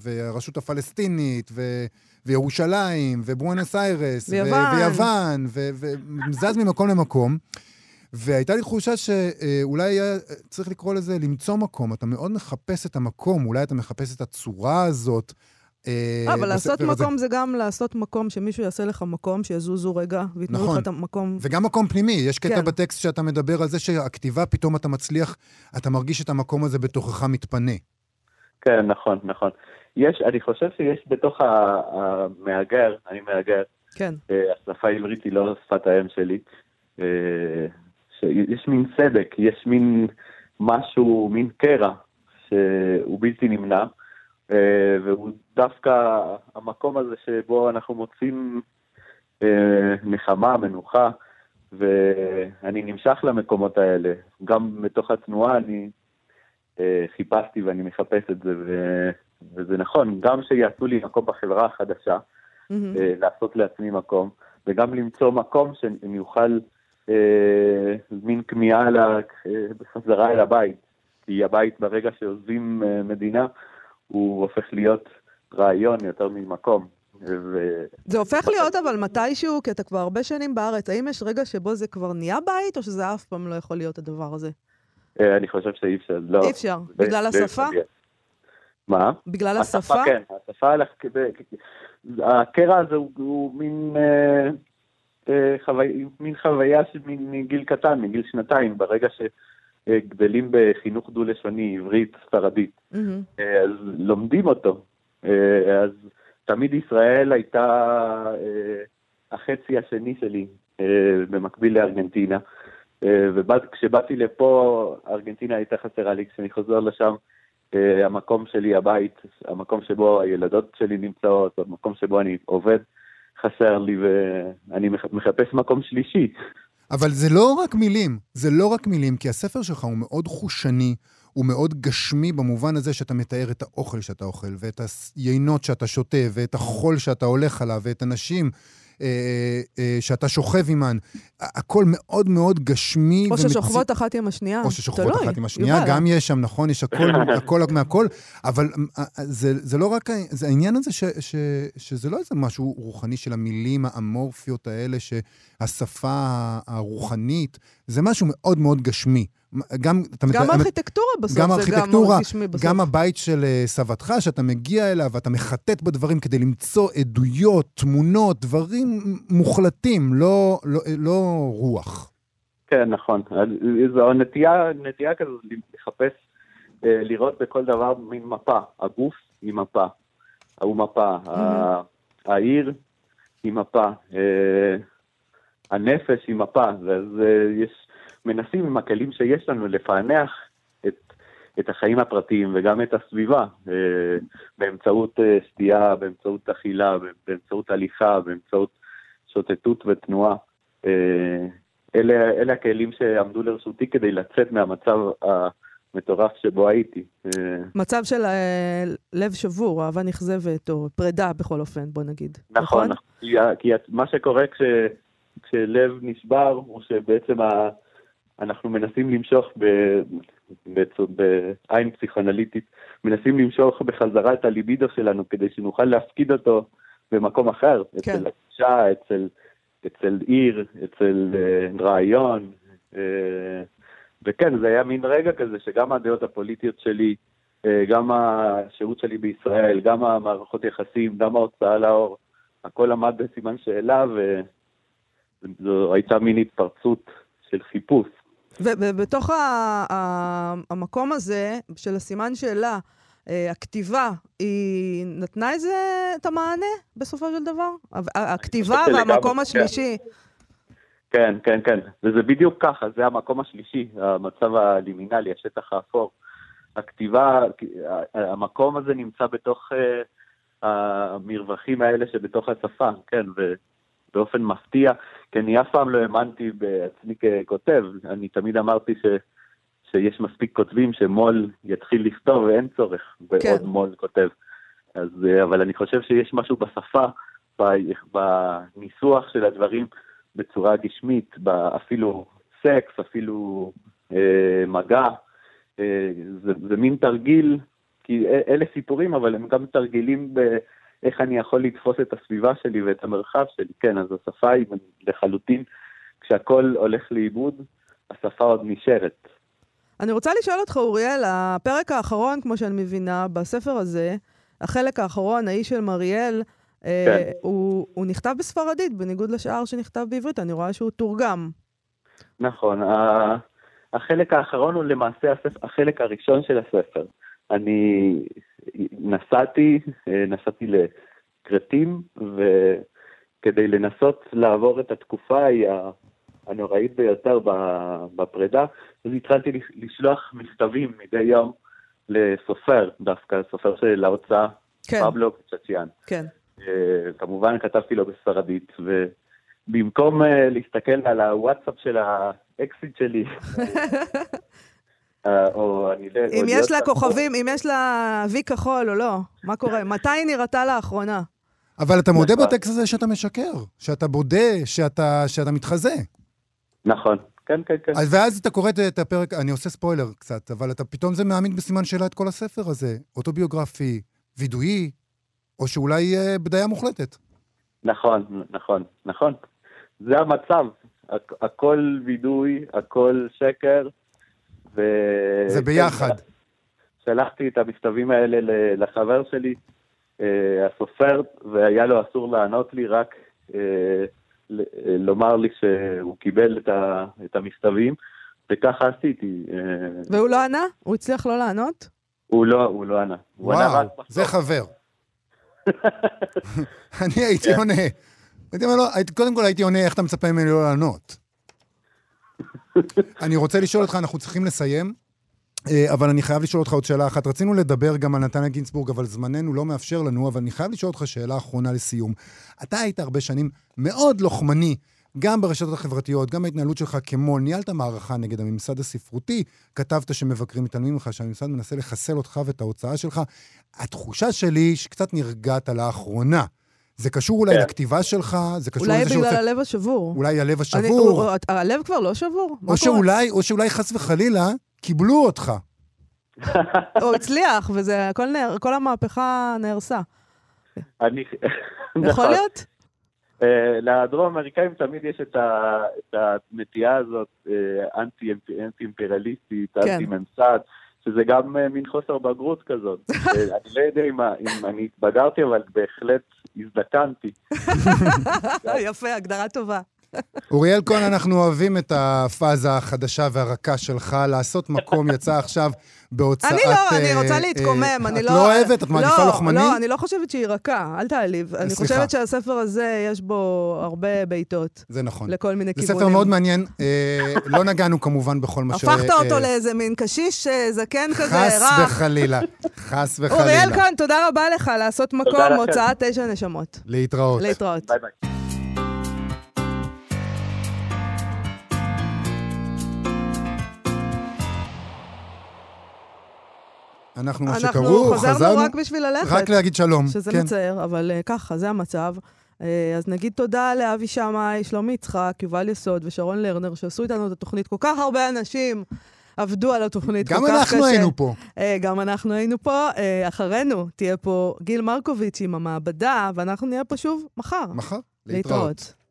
S1: והרשות הפלסטינית, ו, וירושלים, ובואנוס איירס,
S2: ויוון,
S1: ויוון וזז ממקום למקום. והייתה לי תחושה שאולי היה צריך לקרוא לזה למצוא מקום. אתה מאוד מחפש את המקום, אולי אתה מחפש את הצורה הזאת.
S2: אה, אבל לעשות מקום זה גם לעשות מקום, שמישהו יעשה לך מקום, שיזוזו רגע, וייתנו לך
S1: נכון.
S2: את המקום.
S1: וגם מקום פנימי. יש קטע
S2: כן.
S1: בטקסט שאתה מדבר על זה שהכתיבה, פתאום אתה מצליח, אתה מרגיש את המקום הזה בתוכך מתפנה.
S4: כן, נכון, נכון. יש, אני חושב שיש בתוך המהגר, אני מהגר,
S2: כן.
S4: אה, השפה העברית היא לא שפת האם שלי. אה, שיש מין סדק, יש מין משהו, מין קרע, שהוא בלתי נמנע, אה, והוא דווקא המקום הזה שבו אנחנו מוצאים אה, נחמה, מנוחה, ואני נמשך למקומות האלה. גם בתוך התנועה אני אה, חיפשתי ואני מחפש את זה, ו... וזה נכון, גם שיעשו לי מקום בחברה החדשה. אה, לעשות לעצמי מקום, וגם למצוא מקום שאני אוכל אה, מין כמיהה אה, בחזרה אל הבית. כי הבית ברגע שעוזבים אה, מדינה, הוא הופך להיות רעיון יותר ממקום. ו...
S2: זה הופך להיות אבל מתישהו, כי אתה כבר הרבה שנים בארץ, האם יש רגע שבו זה כבר נהיה בית, או שזה אף פעם לא יכול להיות הדבר הזה?
S4: אה, אני חושב שאי אפשר, לא.
S2: אי אפשר. בגלל השפה?
S4: מה?
S2: בגלל השפה?
S4: כן, השפה, הלך כדי- הקרע הזה הוא, הוא מין, אה, אה, מין חוויה מגיל קטן, מגיל שנתיים, ברגע שגדלים בחינוך דו-לשוני, עברית, ספרדית,
S2: מהמם.
S4: אה, אז לומדים אותו. אה, אז תמיד ישראל הייתה אה, החצי השני שלי, אה, במקביל לארגנטינה. אה, וכשבאתי לפה, ארגנטינה הייתה חסרה לי, כשאני חוזר לשם, אה, המקום שלי, הבית, המקום שבו הילדות שלי נמצאות, המקום שבו אני עובד, חסר לי, ואני מח- מחפש מקום שלישי.
S1: אבל זה לא רק מילים, זה לא רק מילים, כי הספר שלך הוא מאוד חושני, הוא מאוד גשמי במובן הזה שאתה מתאר את האוכל שאתה אוכל, ואת היינות שאתה שותה, ואת החול שאתה הולך עליו, ואת הנשים שאתה שוכב עימן. הכל מאוד מאוד גשמי.
S2: או ששוכבות אחת עם השנייה.
S1: או ששוכבות
S2: תלוי,
S1: אחת עם השנייה,
S2: יובל.
S1: גם יש שם, נכון? יש הכל, הכל מהכל, אבל אה, אה, זה, זה לא רק, זה העניין הזה ש, ש, שזה לא איזה משהו רוחני של המילים האמורפיות האלה, שהשפה הרוחנית, זה משהו מאוד מאוד גשמי. גם, אתה
S2: גם
S1: מתאר-
S2: ארכיטקטורה בסוף,
S1: גם
S2: זה
S1: ארכיטקטורה,
S2: גם גשמי בסוף.
S1: גם הבית של אה, סבתך, שאתה מגיע אליו ואתה מחטט בדברים כדי למצוא עדויות, תמונות, דברים מוחלטים, לא, לא, לא רוח.
S4: כן, נכון. זו נטייה, נטייה כזו לחפש, אה, לראות בכל דבר מין מפה. הגוף היא מפה, הוא מפה. ה- העיר היא מפה. הנפש היא מפה. אז אה, יש, מנסים עם הכלים שיש לנו לפענח את, את החיים הפרטיים וגם את הסביבה, אה, באמצעות אה, שתייה, באמצעות אכילה, באמצעות הליכה, באמצעות שוטטות ותנועה. אלה, אלה הכלים שעמדו לרשותי כדי לצאת מהמצב המטורף שבו הייתי.
S2: מצב של לב שבור, אהבה נכזבת, או פרידה בכל אופן, בוא נגיד.
S4: נכון, נכון. כי, ה- כי ה- מה שקורה כש, כשלב נשבר, הוא שבעצם ה, אנחנו מנסים למשוך ב, בעין פסיכואנליטית, מנסים למשוך בחזרה את הליבידו שלנו כדי שנוכל להפקיד אותו במקום אחר,
S2: כן.
S4: אצל אישה, אצל, אצל עיר, אצל אה, רעיון. אה, וכן, זה היה מין רגע כזה שגם הדעות הפוליטיות שלי, אה, גם השהות שלי בישראל, גם המערכות יחסים, גם ההוצאה לאור, הכל עמד בסימן שאלה, וזו הייתה מין התפרצות של חיפוש.
S2: ובתוך ה- ה- המקום הזה של הסימן שאלה, אה, הכתיבה, היא נתנה איזה, את המענה בסופו של דבר? הכתיבה והמקום
S4: כן.
S2: השלישי.
S4: כן, כן, כן. וזה בדיוק ככה, זה המקום השלישי, המצב הלימינלי, השטח האפור. הכתיבה, המקום הזה נמצא בתוך אה, המרווחים האלה שבתוך השפה, כן, ובאופן מפתיע, כי אני אף פעם לא האמנתי בעצמי ככותב, אני תמיד אמרתי ש, שיש מספיק כותבים שמו"ל יתחיל לכתוב ואין צורך בעוד
S2: כן.
S4: מו"ל כותב. אז, אה, אבל אני חושב שיש משהו בשפה, ב- בניסוח של הדברים, בצורה גשמית, ב- אפילו סקס, אפילו אה, מגע. אה, זה, זה מין תרגיל, כי אלה סיפורים, אבל הם גם תרגילים באיך אני יכול לתפוס את הסביבה שלי ואת המרחב שלי. כן, אז השפה היא לחלוטין, כשהכול הולך לאיבוד, השפה עוד נשארת.
S2: אני רוצה לשאול אותך, אוריאל, הפרק האחרון, כמו שאני מבינה, בספר הזה, החלק האחרון, האיש של מריאל, אה,
S4: כן.
S2: הוא, הוא נכתב בספרדית, בניגוד לשאר שנכתב בעברית, אני רואה שהוא תורגם.
S4: נכון, החלק האחרון הוא למעשה הספר, החלק הראשון של הספר. אני נסעתי, אה, נסעתי לכרתים, וכדי לנסות לעבור את התקופה ההיא ה- הנוראית ביותר בפרידה, אז התחלתי לש- לשלוח מכתבים מדי יום לסופר, דווקא סופר של ההוצאה,
S2: כן,
S4: פבלו צ'צ'יאן.
S2: כן.
S4: אה, כמובן כתבתי לו בספרדית, ובמקום אה, להסתכל על הוואטסאפ של האקסיט שלי, או אני לא... או
S2: אם יש לה כוכבים, אם יש לה וי כחול או לא, מה קורה? מתי היא נראתה לאחרונה?
S1: אבל אתה מודה
S4: נכון.
S1: בטקסט הזה שאתה משקר, שאתה בודה, שאתה, שאתה מתחזה.
S4: נכון, כן, כן, כן.
S1: אז ואז אתה קורא את- את הפרק, אני עושה ספוילר קצת, אבל אתה פתאום זה מעמיד בסימן שאלה את כל הספר הזה. אוטוביוגרפי, וידואי, או שאולי אה, בדיה מוחלטת.
S4: נכון, נכון, נכון. זה המצב. הכ- הכל וידוי, הכל שקר, ו...
S1: זה
S4: כן,
S1: ביחד.
S4: שלחתי את המכתבים האלה לחבר שלי, אה, הסופר, והיה לו אסור לענות לי, רק אה, אה, לומר לי שהוא קיבל את, ה- את המכתבים, וככה עשיתי.
S2: והוא לא ענה? הוא הצליח לא לענות?
S4: הוא לא, הוא לא ענה. הוא ענה
S1: וואו,
S4: בסוף.
S1: זה חבר. אני הייתי. עונה. הייתי אומר לו, קודם כל הייתי עונה איך אתה מצפה ממני לא לענות. אני רוצה לשאול אותך, אנחנו צריכים לסיים, אה, אבל אני חייב לשאול אותך עוד שאלה אחת. רצינו לדבר גם על נתניה גינצבורג, אבל זמננו לא מאפשר לנו, אבל אני חייב לשאול אותך שאלה אחרונה לסיום. אתה היית הרבה שנים מאוד לוחמני, גם ברשתות החברתיות, גם בהתנהלות שלך כמו"ל. ניהלת מערכה נגד הממסד הספרותי, כתבת שמבקרים מתעלמים ממך, שהממסד מנסה לחסל אותך ואת ההוצאה שלך. התחושה שלי היא שקצת נרגעת לאחרונה. זה קשור אולי
S4: כן.
S1: לכתיבה שלך, זה קשור
S2: אולי
S1: לזה
S2: בגלל
S1: שהוצאת-
S2: הלב השבור.
S1: אולי הלב
S2: אני-
S1: השבור,
S2: הוא- הלב כבר לא שבור?
S1: או? שאולי, או שאולי חס וחלילה קיבלו אותך.
S2: הוא הצליח, וזה, הכל נהר- כל המהפכה נהרסה.
S4: אני...
S2: יכול
S4: נכון.
S2: להיות?
S4: אה, לדרום אמריקאים תמיד יש את, ה, את הנטייה הזאת, אה, אנטי, אנטי אימפריאליסטית,
S2: כן.
S4: אנטי ממסד, שזה גם אה, מין חוסר בגרות כזאת. אני לא יודע אם, אם אני התבגרתי, אבל בהחלט הזדקנתי.
S2: יפה, הגדרה טובה.
S1: אוריאל כהן, אנחנו אוהבים את הפאזה החדשה והרכה שלך. לעשות מקום יצא עכשיו בהוצאת...
S2: אני לא, אני
S1: אה,
S2: רוצה
S1: אה,
S2: להתקומם, אני
S1: את
S2: לא...
S1: לא אוהבת? את מעדיפה
S2: לא,
S1: לוחמני?
S2: לא, אני לא חושבת שהיא רכה, אל תעליב. אני. חושבת שהספר הזה, יש בו הרבה בעיטות
S1: זה נכון.
S2: לכל מיני
S1: זה
S2: כיוונים.
S1: ספר מאוד מעניין. אה, לא נגענו כמובן בכל מה ש...
S2: הפכת אותו לאיזה מין קשיש זקן כזה,
S1: חס
S2: רך.
S1: וחלילה. חס וחלילה.
S2: אוריאל כהן, תודה רבה לך לעשות מקום. הוצאת תשע נשמות.
S1: להתראות.
S2: להתראות.
S4: ביי ביי.
S1: אנחנו, מה
S2: אנחנו
S1: שקראו,
S2: חזרנו רק בשביל ללכת.
S1: רק להגיד שלום.
S2: שזה
S1: כן.
S2: מצער, אבל uh, ככה, זה המצב. Uh, אז נגיד תודה לאבי שמאי, שלומי יצחק, יובל יסוד ושרון לרנר, שעשו איתנו את התוכנית. כל כך הרבה אנשים עבדו על התוכנית, כל
S1: גם
S2: כך קשה.
S1: אנחנו היינו פה.
S2: Uh, גם אנחנו היינו פה. Uh, אחרינו תהיה פה גיל מרקוביץ' עם המעבדה, ואנחנו נהיה פה שוב מחר.
S1: מחר. להתראות.
S2: להתראות.